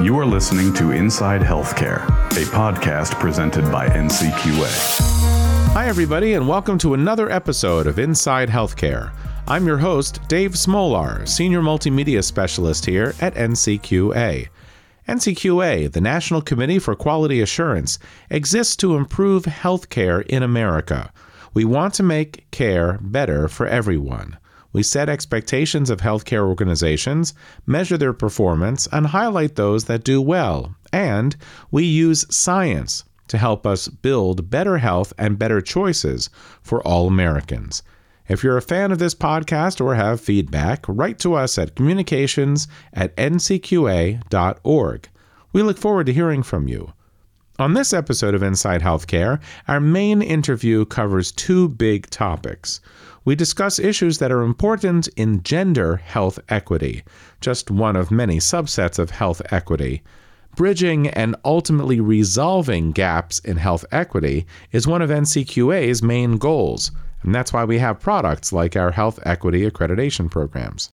You are listening to Inside Healthcare, a podcast presented by NCQA. Hi, everybody, and welcome to another episode of Inside Healthcare. I'm your host, Dave Smolar, Senior Multimedia Specialist here at NCQA. NCQA, the National Committee for Quality Assurance, exists to improve healthcare in America. We want to make care better for everyone. We set expectations of healthcare organizations, measure their performance, and highlight those that do well. And we use science to help us build better health and better choices for all Americans. If you're a fan of this podcast or have feedback, write to us at communications at ncqa.org. We look forward to hearing from you. On this episode of Inside Healthcare, our main interview covers two big topics. We discuss issues that are important in gender health equity, just one of many subsets of health equity. Bridging and ultimately resolving gaps in health equity is one of NCQA's main goals, and that's why we have products like our health equity accreditation programs.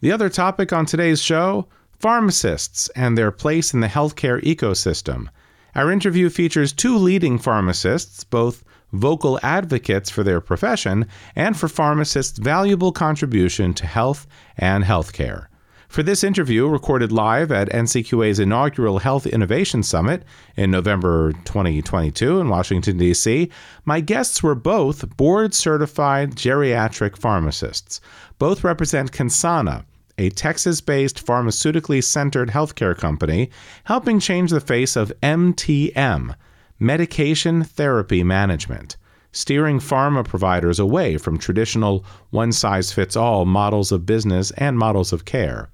The other topic on today's show pharmacists and their place in the healthcare ecosystem. Our interview features two leading pharmacists, both vocal advocates for their profession and for pharmacists' valuable contribution to health and healthcare. For this interview, recorded live at NCQA's inaugural Health Innovation Summit in November 2022 in Washington, D.C., my guests were both board certified geriatric pharmacists. Both represent Consana, a Texas based pharmaceutically centered healthcare company helping change the face of MTM, medication therapy management, steering pharma providers away from traditional one size fits all models of business and models of care.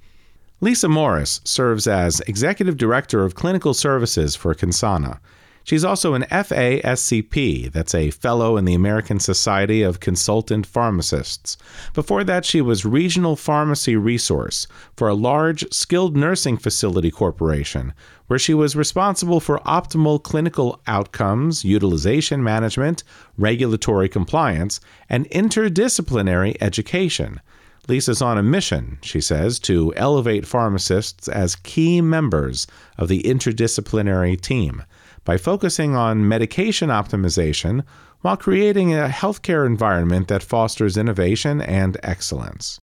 Lisa Morris serves as Executive Director of Clinical Services for Consana. She's also an FASCP, that's a Fellow in the American Society of Consultant Pharmacists. Before that, she was Regional Pharmacy Resource for a large skilled nursing facility corporation, where she was responsible for optimal clinical outcomes, utilization management, regulatory compliance, and interdisciplinary education. Lisa's on a mission, she says, to elevate pharmacists as key members of the interdisciplinary team by focusing on medication optimization while creating a healthcare environment that fosters innovation and excellence.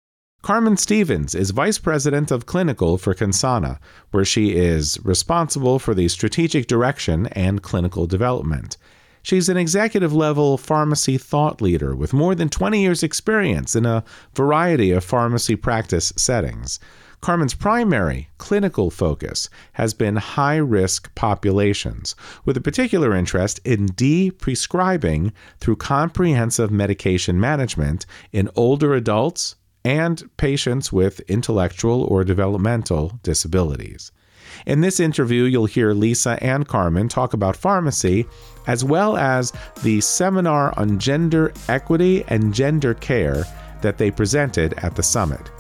Karmen Stephens is Vice President of Clinical for Consana, where she is responsible for the strategic direction and clinical development. She's an executive level pharmacy thought leader with more than 20 years' experience in a variety of pharmacy practice settings. Karmen's primary clinical focus has been high risk populations, with a particular interest in de prescribing through comprehensive medication management in older adults and patients with intellectual or developmental disabilities. In this interview, you'll hear Lisa and Karmen talk about pharmacy, as well as the seminar on gender equity and gender care that they presented at the summit.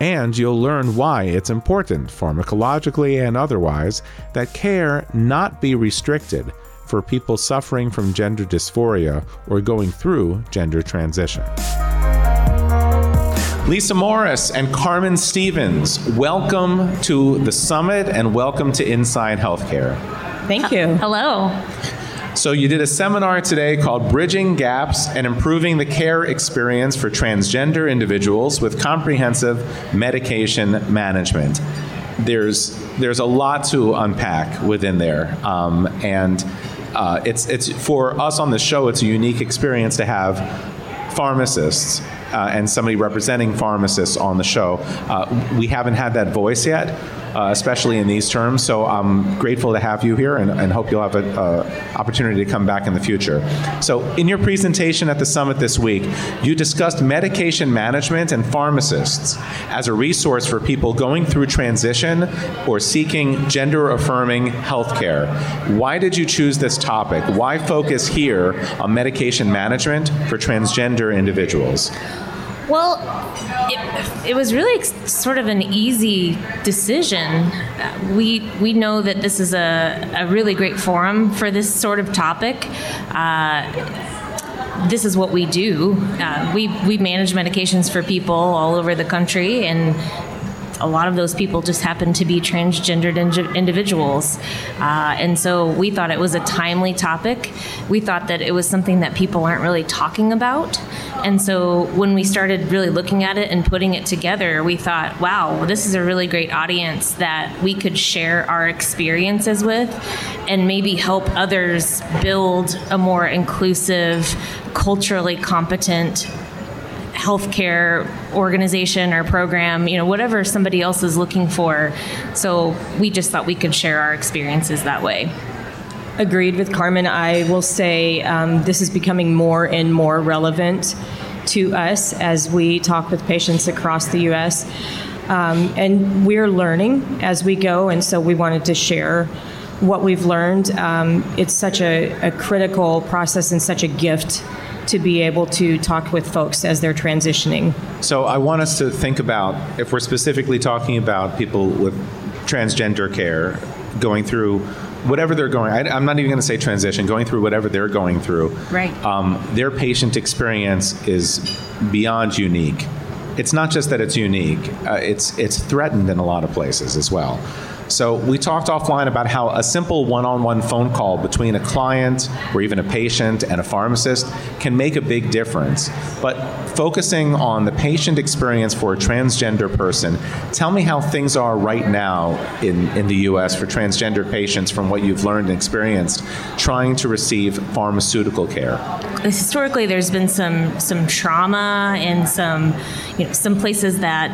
And you'll learn why it's important, pharmacologically and otherwise, that care not be restricted for people suffering from gender dysphoria or going through gender transition. Lisa Morris and Karmen Stephens, welcome to the summit and welcome to Inside Healthcare. Thank you. Hello. So, you did a seminar today called Bridging Gaps and Improving the Care Experience for Transgender Individuals with Comprehensive Medication Management. There's, there's a lot to unpack within there. Um, and uh, it's, it's, for us on the show, it's a unique experience to have pharmacists uh, and somebody representing pharmacists on the show. Uh, we haven't had that voice yet, uh, especially in these terms. So I'm grateful to have you here and, and hope you'll have an opportunity to come back in the future. So, in your presentation at the summit this week, you discussed medication management and pharmacists as a resource for people going through transition or seeking gender affirming healthcare. Why did you choose this topic? Why focus here on medication management for transgender individuals? Well, it, it was really ex- sort of an easy decision. We we know that this is a, a really great forum for this sort of topic. Uh, this is what we do. Uh, we we manage medications for people all over the country, and a lot of those people just happen to be transgendered indi- individuals. Uh, and so we thought it was a timely topic. We thought that it was something that people aren't really talking about. And so when we started really looking at it and putting it together, we thought, wow, this is a really great audience that we could share our experiences with and maybe help others build a more inclusive, culturally competent healthcare organization or program, you know, whatever somebody else is looking for. So we just thought we could share our experiences that way. Agreed with Karmen. I will say um, this is becoming more and more relevant to us as we talk with patients across the U.S. Um, and we're learning as we go, and so we wanted to share what we've learned. Um, it's such a, a critical process and such a gift to be able to talk with folks as they're transitioning. So I want us to think about if we're specifically talking about people with transgender care going through whatever they're going I, am not even going to say transition going through whatever they're going through. Right. Um, their patient experience is beyond unique. It's not just that it's unique uh, it's it's threatened in a lot of places as well so we talked offline about how a simple one-on-one phone call between a client or even a patient and a pharmacist can make a big difference. But focusing on the patient experience for a transgender person, tell me how things are right now in, in the US for transgender patients from what you've learned and experienced trying to receive pharmaceutical care. Historically there's been some some trauma and some you know some places that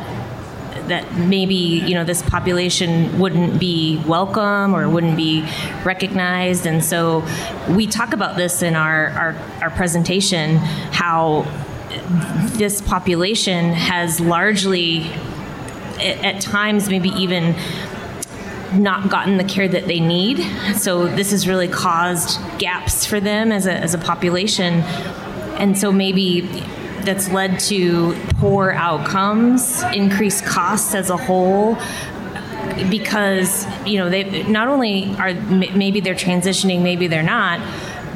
that maybe you know this population wouldn't be welcome or wouldn't be recognized and so we talk about this in our our, our presentation how this population has largely at, times maybe even not gotten the care that they need. So this has really caused gaps for them as a, as a population. And so maybe that's led to poor outcomes, increased costs as a whole because you know they not only are maybe they're transitioning maybe they're not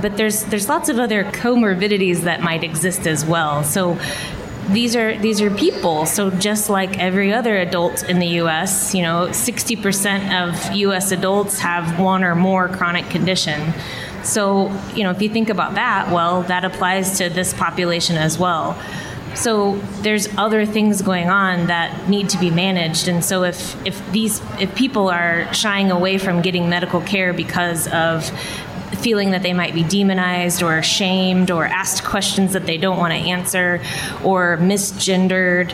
but there's there's lots of other comorbidities that might exist as well. So these are these are people. So just like every other adult in the US you know 60% of US adults have one or more chronic condition so, you know, if you think about that, well, that applies to this population as well. So there's other things going on that need to be managed, and so if if these if people are shying away from getting medical care because of feeling that they might be demonized or shamed or asked questions that they don't want to answer or misgendered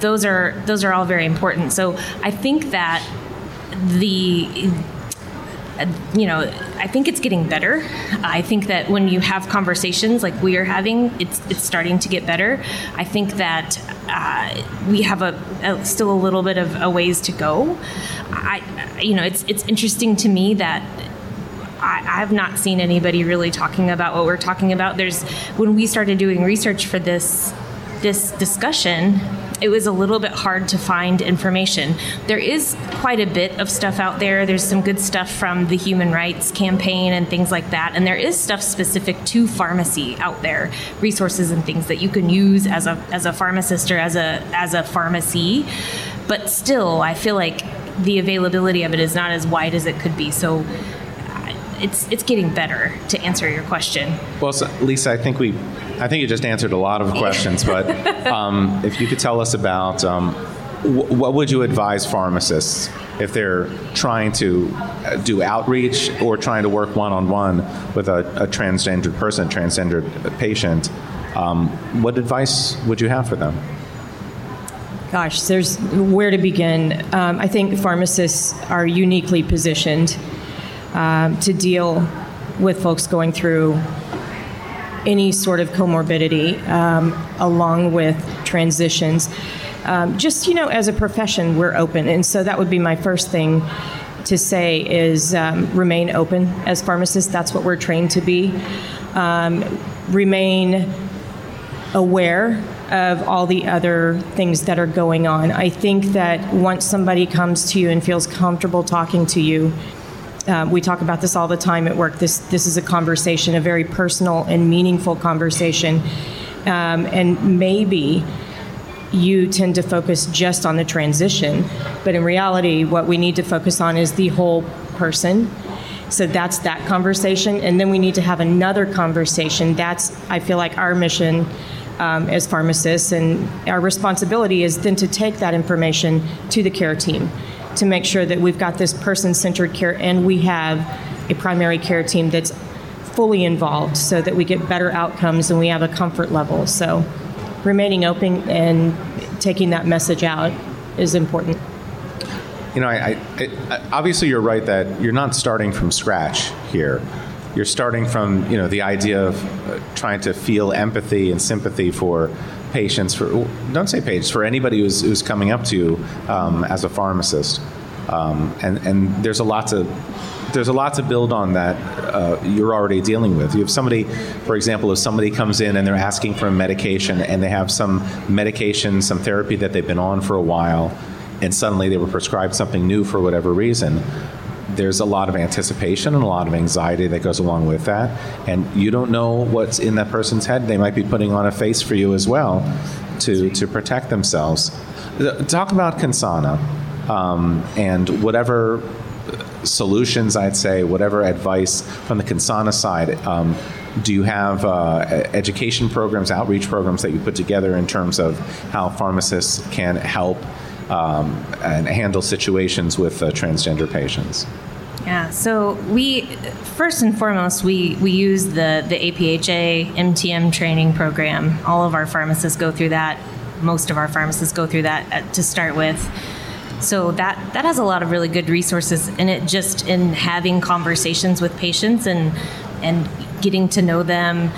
those are those are all very important so i think that the you know, I think it's getting better. I think that when you have conversations like we are having, it's it's starting to get better. I think that uh, we have a, a, still a little bit of a ways to go. I, you know, it's it's interesting to me that I, have not seen anybody really talking about what we're talking about. There's when we started doing research for this this discussion it was a little bit hard to find information. There is quite a bit of stuff out there. There's some good stuff from the Human Rights Campaign and things like that. And there is stuff specific to pharmacy out there, resources and things that you can use as a as a pharmacist or as a as a pharmacy. But still, I feel like the availability of it is not as wide as it could be. So uh, it's it's getting better to answer your question. Well, so Lisa, I think we, I think you just answered a lot of questions, but um, if you could tell us about um, w- what would you advise pharmacists if they're trying to uh, do outreach or trying to work one on one with a, a transgendered person, transgendered patient? Um, what advice would you have for them? Gosh, there's where to begin. Um, I think pharmacists are uniquely positioned um, to deal with folks going through any sort of comorbidity um, along with transitions. Um, just, you know, as a profession, we're open. And so that would be my first thing to say is um, remain open as pharmacists. That's what we're trained to be. Um, remain aware of all the other things that are going on. I think that once somebody comes to you and feels comfortable talking to you, um, we talk about this all the time at work. This this is a conversation, a very personal and meaningful conversation, um, and maybe you tend to focus just on the transition. But in reality, what we need to focus on is the whole person. So that's that conversation. And then we need to have another conversation. That's, I feel like, our mission um, as pharmacists. And our responsibility is then to take that information to the care team to make sure that we've got this person centered care and we have a primary care team that's fully involved so that we get better outcomes and we have a comfort level. So remaining open and taking that message out is important. You know, I, I, obviously you're right that you're not starting from scratch here. You're starting from you know the idea of uh, trying to feel empathy and sympathy for patients. For don't say patients for anybody who's, who's coming up to you um, as a pharmacist. Um, and and there's a lot to there's a lot to build on that uh, you're already dealing with. You have somebody, for example, if somebody comes in and they're asking for a medication and they have some medication, some therapy that they've been on for a while, and suddenly they were prescribed something new for whatever reason. There's a lot of anticipation and a lot of anxiety that goes along with that. And you don't know what's in that person's head. They might be putting on a face for you as well to, to protect themselves. Talk about Consana um, and whatever solutions, I'd say, whatever advice from the Consana side. Um, do you have uh, education programs, outreach programs that you put together in terms of how pharmacists can help um, and handle situations with uh, transgender patients? Yeah, so we first and foremost we we use the the APHA MTM training program. All of our pharmacists go through that. Most of our pharmacists go through that at, to start with. So that that has a lot of really good resources in it just in having conversations with patients and and getting to know them.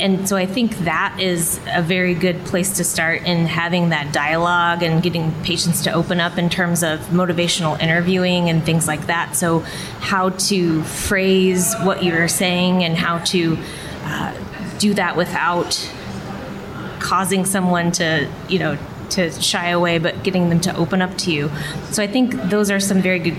And so I think that is a very good place to start in having that dialogue and getting patients to open up in terms of motivational interviewing and things like that. So, how to phrase what you're saying and how to uh, do that without causing someone to, you know, to shy away, but getting them to open up to you. So I think those are some very good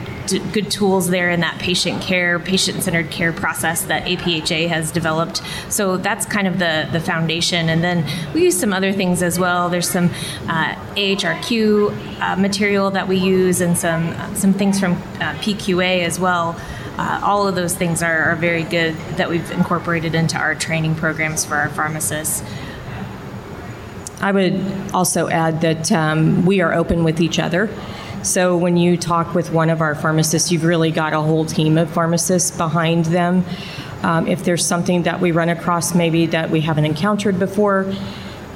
good tools there in that patient care, patient centered care process that APHA has developed. So that's kind of the the foundation, and then we use some other things as well. There's some uh, AHRQ uh, material that we use, and some some things from uh, PQA as well. Uh, all of those things are, are, very good that we've incorporated into our training programs for our pharmacists. I would also add that um, we are open with each other. So when you talk with one of our pharmacists, you've really got a whole team of pharmacists behind them. Um, if there's something that we run across, maybe that we haven't encountered before,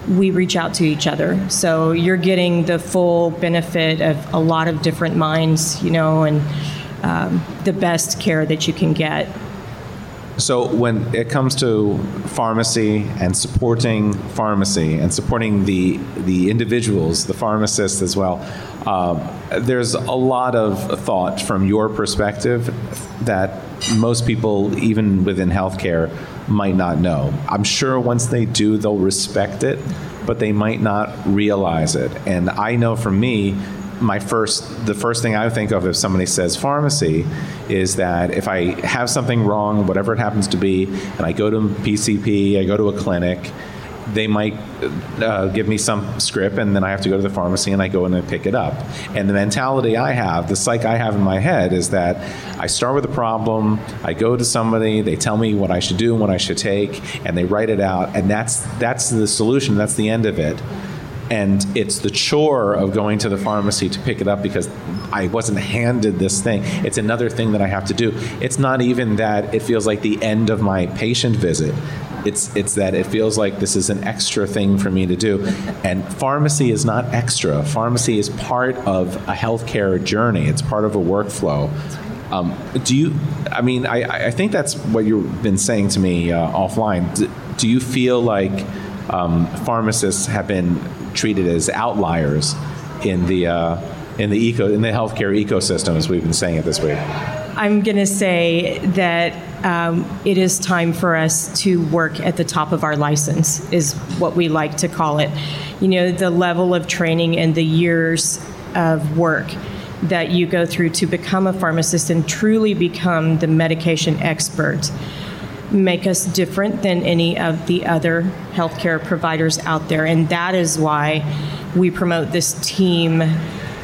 we reach out to each other. So you're getting the full benefit of a lot of different minds, you know, and um, the best care that you can get so when it comes to pharmacy and supporting pharmacy and supporting the the individuals, the pharmacists as well, uh, there's a lot of thought from your perspective that most people, even within healthcare, might not know. I'm sure once they do, they'll respect it, but they might not realize it. And I know for me, my first the first thing I think of if somebody says pharmacy is that if I have something wrong, whatever it happens to be, and I go to PCP, I go to a clinic, they might uh, give me some script and then I have to go to the pharmacy and I go in and pick it up. And the mentality I have, the psych I have in my head is that I start with a problem, I go to somebody, they tell me what I should do and what I should take, and they write it out, and that's that's the solution, that's the end of it and it's the chore of going to the pharmacy to pick it up because I wasn't handed this thing. It's another thing that I have to do. It's not even that it feels like the end of my patient visit. It's it's that it feels like this is an extra thing for me to do. And pharmacy is not extra. Pharmacy is part of a healthcare journey. It's part of a workflow. Um, do you? I mean, I, I think that's what you've been saying to me uh, offline. Do, do you feel like um, pharmacists have been treated as outliers in the uh, in the eco in the healthcare ecosystem, as we've been saying it this week? I'm going to say that um, it is time for us to work at the top of our license, is what we like to call it. You know, the level of training and the years of work that you go through to become a pharmacist and truly become the medication expert make us different than any of the other healthcare providers out there. And that is why we promote this team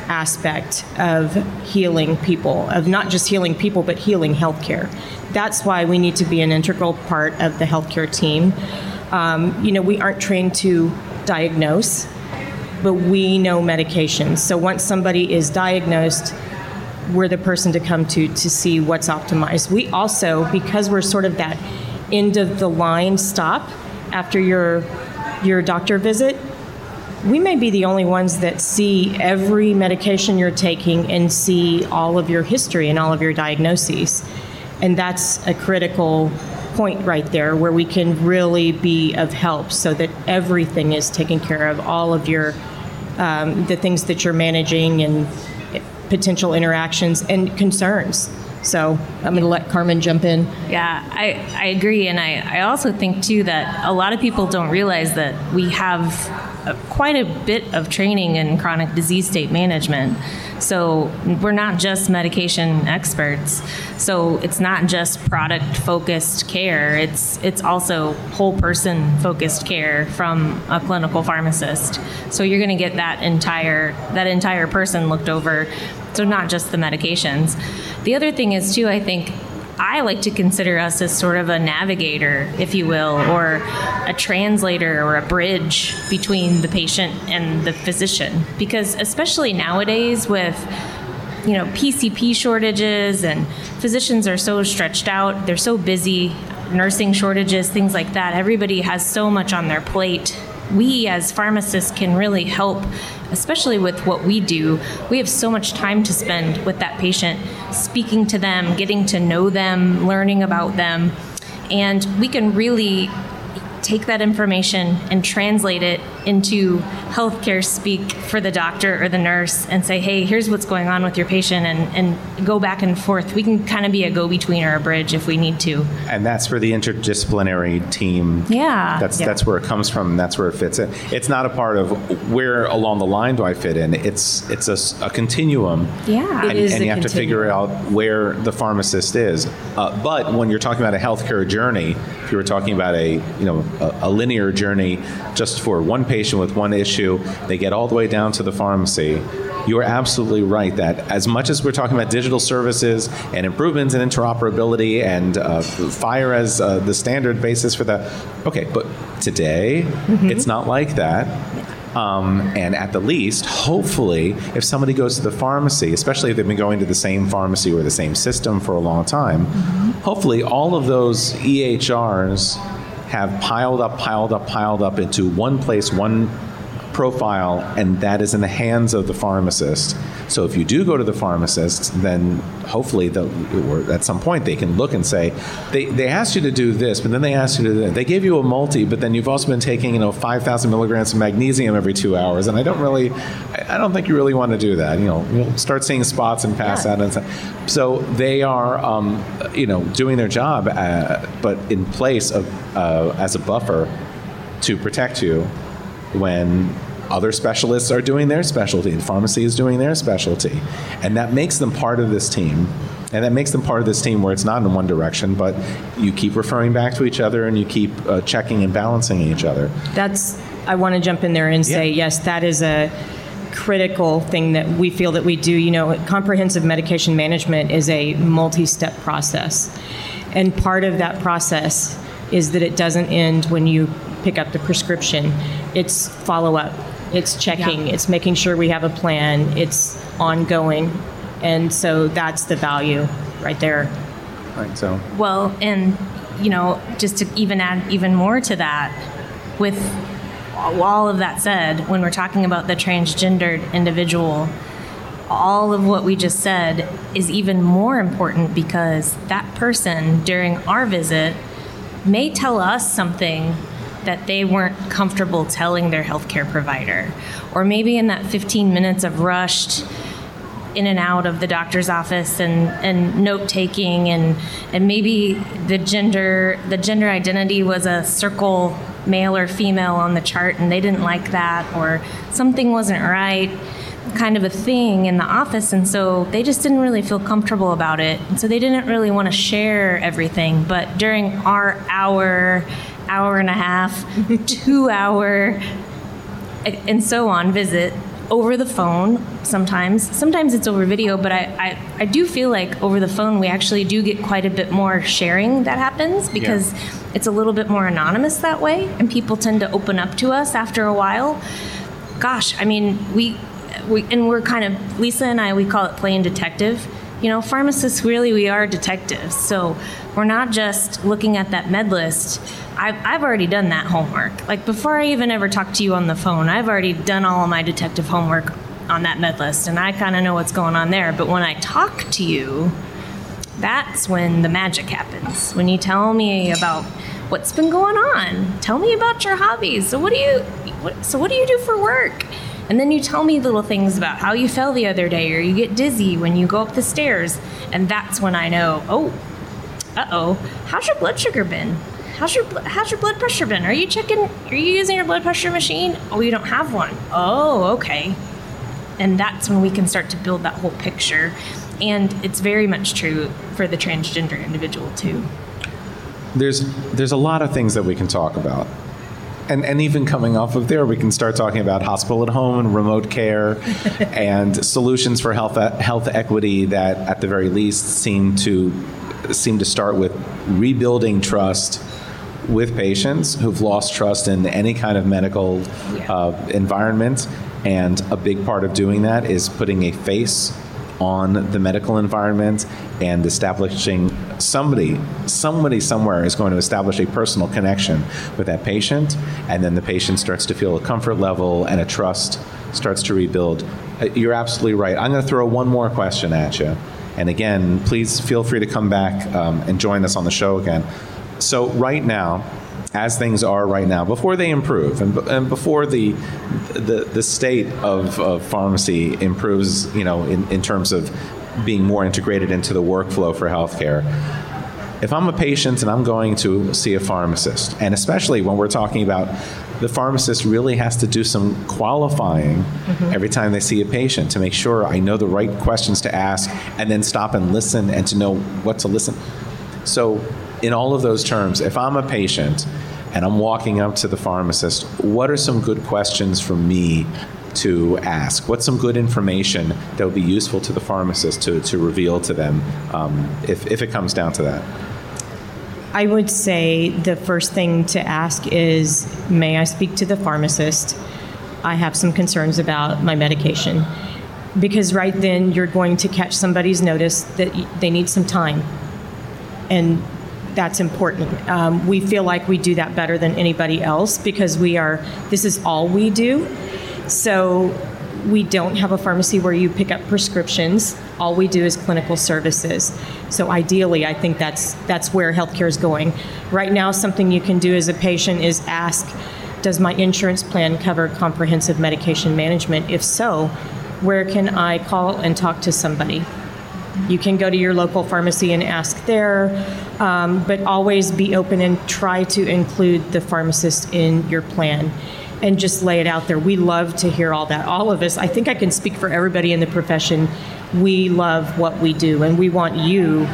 aspect of healing people, of not just healing people, but healing healthcare. That's why we need to be an integral part of the healthcare team. Um, you know, we aren't trained to diagnose, but we know medications. So once somebody is diagnosed, we're the person to come to to see what's optimized. We also, because we're sort of that end of the line stop after your your doctor visit, we may be the only ones that see every medication you're taking and see all of your history and all of your diagnoses. And that's a critical point right there where we can really be of help so that everything is taken care of, all of your um, the things that you're managing and potential interactions and concerns. So I'm going to let Karmen jump in. Yeah, I, I agree. And I, I also think, too, that a lot of people don't realize that we have a, quite a bit of training in chronic disease state management. So we're not just medication experts. So it's not just product focused care. It's it's also whole person focused care from a clinical pharmacist. So you're going to get that entire that entire person looked over. So not just the medications. The other thing is too, I think I like to consider us as sort of a navigator, if you will, or a translator or a bridge between the patient and the physician. Because especially nowadays with you know PCP shortages and physicians are so stretched out, they're so busy, nursing shortages, things like that. Everybody has so much on their plate. We as pharmacists can really help especially with what we do, we have so much time to spend with that patient, speaking to them, getting to know them, learning about them. And we can really take that information and translate it into healthcare speak for the doctor or the nurse and say, hey, here's what's going on with your patient and, and go back and forth. We can kind of be a go between or a bridge if we need to. And that's for the interdisciplinary team. Yeah. That's yeah. that's where it comes from. And that's where it fits in. It's not a part of where along the line do I fit in. It's it's a, a continuum. Yeah. And, It is and you have to figure out where the pharmacist is. Uh, but when you're talking about a healthcare journey, if you were talking about a you know a, a linear journey just for one patient with one issue, they get all the way down to the pharmacy. You're absolutely right that as much as we're talking about digital services and improvements in interoperability and uh, FHIR as uh, the standard basis for that, okay, but today it's not like that. Um, and at the least, hopefully, if somebody goes to the pharmacy, especially if they've been going to the same pharmacy or the same system for a long time, hopefully all of those EHRs have piled up, piled up, piled up into one place, one profile, and that is in the hands of the pharmacist. So if you do go to the pharmacist, then hopefully, or at some point, they can look and say, they, they asked you to do this, but then they asked you to do that. They gave you a multi, but then you've also been taking, you know, 5,000 milligrams of magnesium every two hours, and I don't really, I don't think you really want to do that. You know, you'll start seeing spots and pass out and stuff. So they are, um, you know, doing their job, uh, but in place of uh, as a buffer to protect you when other specialists are doing their specialty and pharmacy is doing their specialty and that makes them part of this team and that makes them part of this team where it's not in one direction but you keep referring back to each other and you keep uh, checking and balancing each other That's, I want to jump in there and say, Yeah. yes, that is a critical thing that we feel that we do. You know, comprehensive medication management is a multi step process. And part of that process is that it doesn't end when you pick up the prescription, it's follow up, it's checking, it's making sure we have a plan, it's ongoing. And so that's the value right there. right so Well, and you know, just to even add even more to that, with all of that said, when we're talking about the transgendered individual, all of what we just said is even more important because that person during our visit may tell us something that they weren't comfortable telling their healthcare provider. Or maybe in that 15 minutes of rushed in and out of the doctor's office and, and note taking and and maybe the gender the gender identity was a circle male or female on the chart and they didn't like that or something wasn't right kind of a thing in the office. And so they just didn't really feel comfortable about it. And so they didn't really want to share everything. But during our hour hour and a half two hour and so on visit over the phone sometimes sometimes it's over video but I, I, I do feel like over the phone we actually do get quite a bit more sharing that happens because yeah. it's a little bit more anonymous that way and people tend to open up to us after a while gosh i mean we we, and we're kind of Lisa and I we call it playing detective. You know, pharmacists really we are detectives. So we're not just looking at that med list. I've, I've already done that homework. Like before I even ever talk to you on the phone, I've already done all of my detective homework on that med list, and I kind of know what's going on there. But when I talk to you, that's when the magic happens. When you tell me about what's been going on, tell me about your hobbies. So what do you, what, so what do you do for work? And then you tell me little things about how you fell the other day, or you get dizzy when you go up the stairs. And that's when I know, oh, uh oh, how's your blood sugar been? How's your how's your blood pressure been? Are you checking? Are you using your blood pressure machine? Oh, you don't have one. Oh, okay. And that's when we can start to build that whole picture. And it's very much true for the transgender individual too. There's there's a lot of things that we can talk about and, and even coming off of there, we can start talking about hospital at home and remote care and solutions for health health equity that, at the very least, seem to seem to start with rebuilding trust with patients who've lost trust in any kind of medical uh, environment. And a big part of doing that is putting a face on the medical environment and establishing somebody, somebody somewhere is going to establish a personal connection with that patient, and then the patient starts to feel a comfort level and a trust starts to rebuild. Uh, you're absolutely right. I'm going to throw one more question at you. And again, please feel free to come back um, and join us on the show again. So, right now, as things are right now, before they improve and, and before the, the, the state of, of pharmacy improves, you know, in, in terms of being more integrated into the workflow for healthcare. If I'm a patient and I'm going to see a pharmacist, and especially when we're talking about the pharmacist really has to do some qualifying mm-hmm. every time they see a patient to make sure I know the right questions to ask and then stop and listen and to know what to listen. So, in all of those terms, if I'm a patient and I'm walking up to the pharmacist, what are some good questions for me to ask? What's some good information that would be useful to the pharmacist to, to reveal to them um, if, if it comes down to that? I would say the first thing to ask is May I speak to the pharmacist? I have some concerns about my medication. Because right then you're going to catch somebody's notice that they need some time. And that's important. Um, we feel like we do that better than anybody else because we are, this is all we do. So we don't have a pharmacy where you pick up prescriptions. All we do is clinical services. So ideally, I think that's that's where healthcare is going. Right now, something you can do as a patient is ask, does my insurance plan cover comprehensive medication management? If so, where can I call and talk to somebody? You can go to your local pharmacy and ask there, um, but always be open and try to include the pharmacist in your plan and just lay it out there. We love to hear all that. All of us, I think I can speak for everybody in the profession. We love what we do, and we want you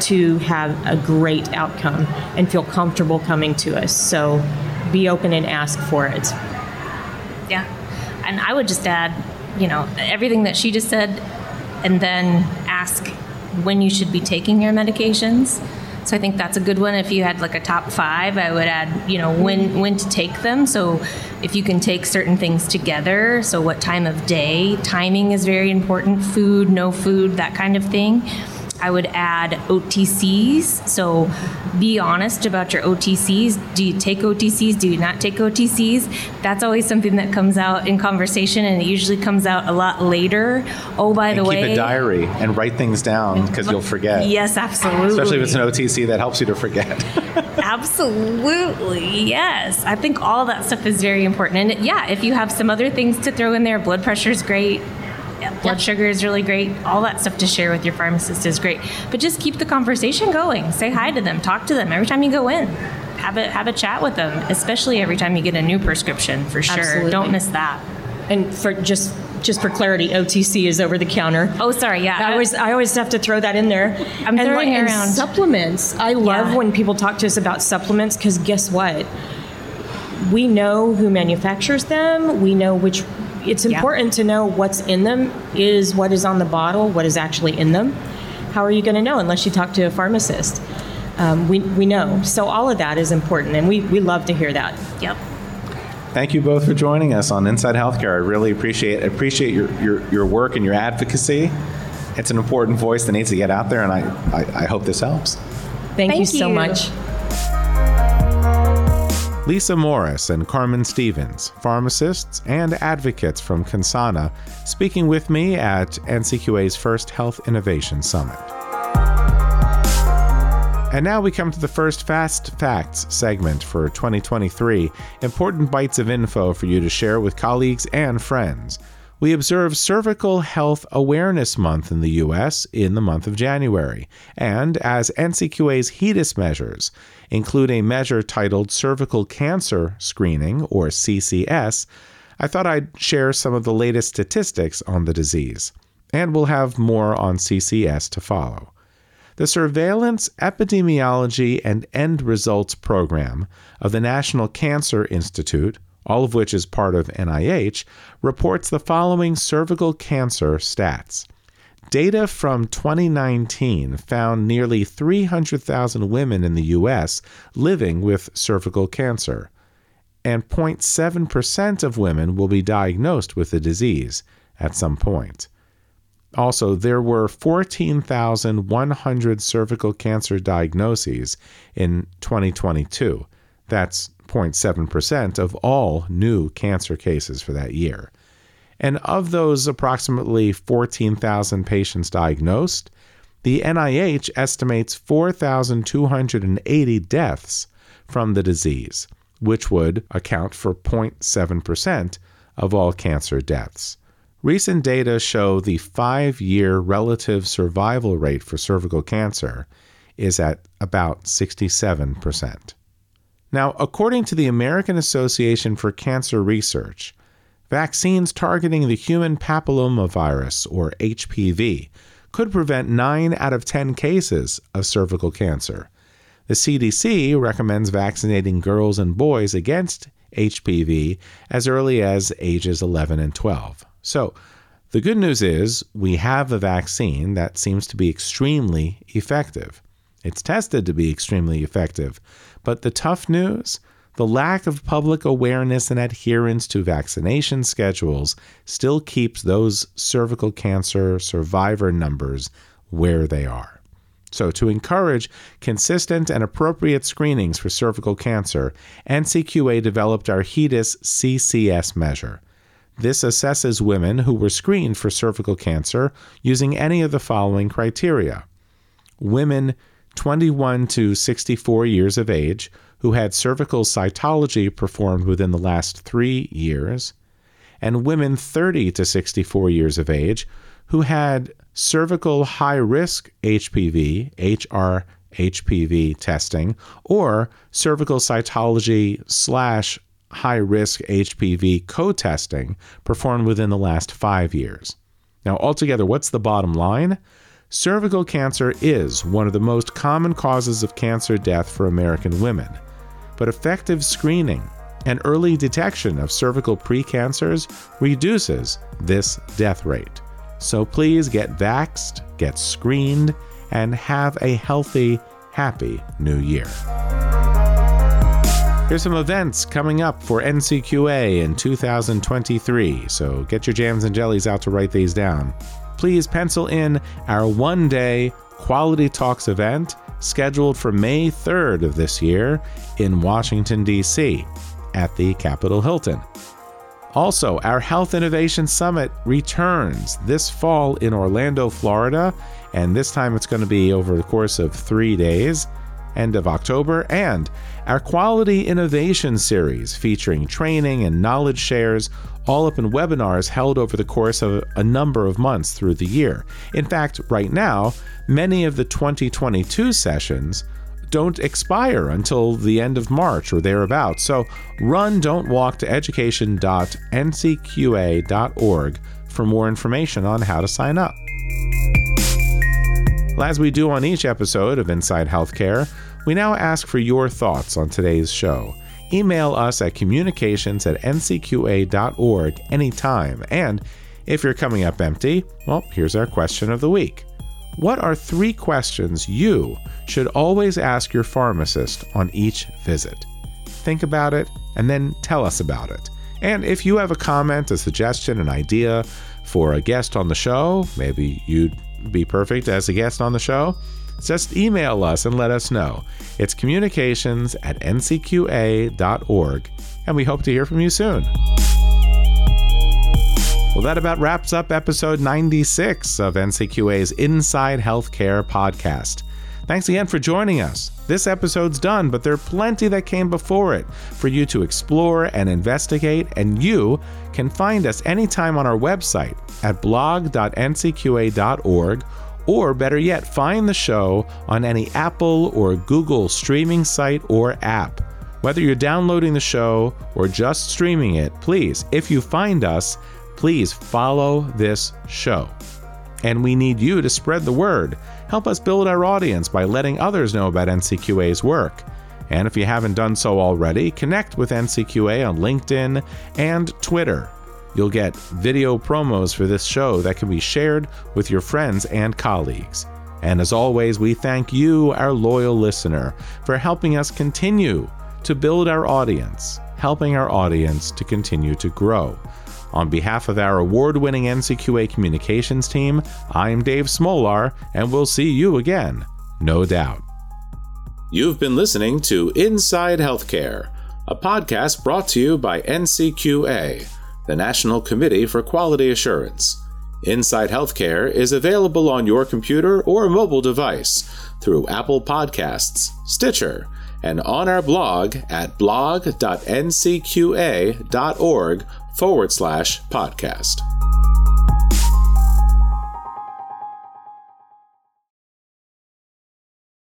to have a great outcome and feel comfortable coming to us. So be open and ask for it. Yeah. And I would just add, you know, everything that she just said, and then ask when you should be taking your medications. So I think that's a good one. If you had like a top five, I would add, you know, when mm-hmm. when to take them. So if you can take certain things together, so what time of day, timing is very important. Food, no food, that kind of thing. I would add OTCs. So be honest about your OTCs. Do you take OTCs? Do you not take OTCs? That's always something that comes out in conversation, and it usually comes out a lot later. Oh, by and the keep way, keep a diary and write things down because you'll forget. Yes, absolutely. Especially if it's an OTC that helps you to forget. absolutely, yes. I think all that stuff is very important. And yeah, if you have some other things to throw in there, blood pressure is great blood sugar is really great. All that stuff to share with your pharmacist is great. But just keep the conversation going. Say hi to them. Talk to them every time you go in. Have a have a chat with them, especially every time you get a new prescription. For sure, Absolutely. don't miss that. And for just just for clarity, OTC is over the counter. Oh, sorry. Yeah. I always, I always have to throw that in there. I'm and throwing like, around. supplements. I love Yeah. when people talk to us about supplements because guess what? We know who manufactures them. We know which. It's Yeah. important to know what's in them. Is what is on the bottle what is actually in them? How are you going to know unless you talk to a pharmacist? Um, we, we know. So all of that is important, and we, we love to hear that. Yep. Thank you both for joining us on Inside Healthcare. I really appreciate appreciate your, your, your work and your advocacy. It's an important voice that needs to get out there, and I, I, I hope this helps. Thank, you Thank so you. much. Lisa Morris and Karmen Stephens, pharmacists and advocates from Consana, speaking with me at NCQA's first Health Innovation Summit. And now we come to the first Fast Facts segment for 2023. Important bites of info for you to share with colleagues and friends. We observe Cervical Health Awareness Month in the U.S. in the month of January, and as NCQA's HEDIS measures include a measure titled Cervical Cancer Screening, or CCS, I thought I'd share some of the latest statistics on the disease. And we'll have more on CCS to follow. The Surveillance, Epidemiology, and End Results Program of the National Cancer Institute, all of which is part of NIH, reports the following cervical cancer stats. Data from 2019 found nearly 300,000 women in the U.S. living with cervical cancer, and 0.7% of women will be diagnosed with the disease at some point. Also, there were 14,100 cervical cancer diagnoses in 2022. That's 0.7% of all new cancer cases for that year. And of those approximately 14,000 patients diagnosed, the NIH estimates 4,280 deaths from the disease, which would account for 0.7% of all cancer deaths. Recent data show the five year relative survival rate for cervical cancer is at about 67%. Now, according to the American Association for Cancer Research, vaccines targeting the human papillomavirus, or HPV, could prevent 9 out of 10 cases of cervical cancer. The CDC recommends vaccinating girls and boys against HPV as early as ages 11 and 12. So, the good news is we have a vaccine that seems to be extremely effective. It's tested to be extremely effective. But the tough news the lack of public awareness and adherence to vaccination schedules still keeps those cervical cancer survivor numbers where they are. So, to encourage consistent and appropriate screenings for cervical cancer, NCQA developed our HEDIS CCS measure. This assesses women who were screened for cervical cancer using any of the following criteria women 21 to 64 years of age who had cervical cytology performed within the last three years, and women 30 to 64 years of age who had cervical high risk HPV, HR HPV testing, or cervical cytology slash high risk HPV co testing performed within the last five years. Now, altogether, what's the bottom line? Cervical cancer is one of the most common causes of cancer death for American women, but effective screening and early detection of cervical precancers reduces this death rate. So please get vaxxed, get screened, and have a healthy, happy new year. Here's some events coming up for NCQA in 2023, so get your jams and jellies out to write these down. Please pencil in our one day Quality Talks event scheduled for May 3rd of this year in Washington, D.C. at the Capitol Hilton. Also, our Health Innovation Summit returns this fall in Orlando, Florida, and this time it's going to be over the course of three days, end of October, and our Quality Innovation Series featuring training and knowledge shares, all up in webinars held over the course of a number of months through the year. In fact, right now, many of the 2022 sessions don't expire until the end of March or thereabouts. So run, don't walk to education.ncqa.org for more information on how to sign up. As we do on each episode of Inside Healthcare, we now ask for your thoughts on today's show. Email us at communications at ncqa.org anytime. And if you're coming up empty, well, here's our question of the week. What are three questions you should always ask your pharmacist on each visit? Think about it and then tell us about it. And if you have a comment, a suggestion, an idea for a guest on the show, maybe you'd be perfect as a guest on the show, just email us and let us know. It's communications at ncqa.org, and we hope to hear from you soon. Well, that about wraps up episode 96 of NCQA's Inside Healthcare podcast. Thanks again for joining us. This episode's done, but there are plenty that came before it for you to explore and investigate, and you can find us anytime on our website at blog.ncqa.org, or better yet, find the show on any Apple or Google streaming site or app. Whether you're downloading the show or just streaming it, please, if you find us, please follow this show. And we need you to spread the word. Help us build our audience by letting others know about NCQA's work. And if you haven't done so already, connect with NCQA on LinkedIn and Twitter. You'll get video promos for this show that can be shared with your friends and colleagues. And as always, we thank you, our loyal listener, for helping us continue to build our audience, helping our audience to continue to grow. On behalf of our award winning NCQA communications team, I'm Dave Smolar, and we'll see you again, no doubt. You've been listening to Inside Healthcare, a podcast brought to you by NCQA, the National Committee for Quality Assurance. Inside Healthcare is available on your computer or mobile device through Apple Podcasts, Stitcher, and on our blog at blog.ncqa.org forward slash podcast.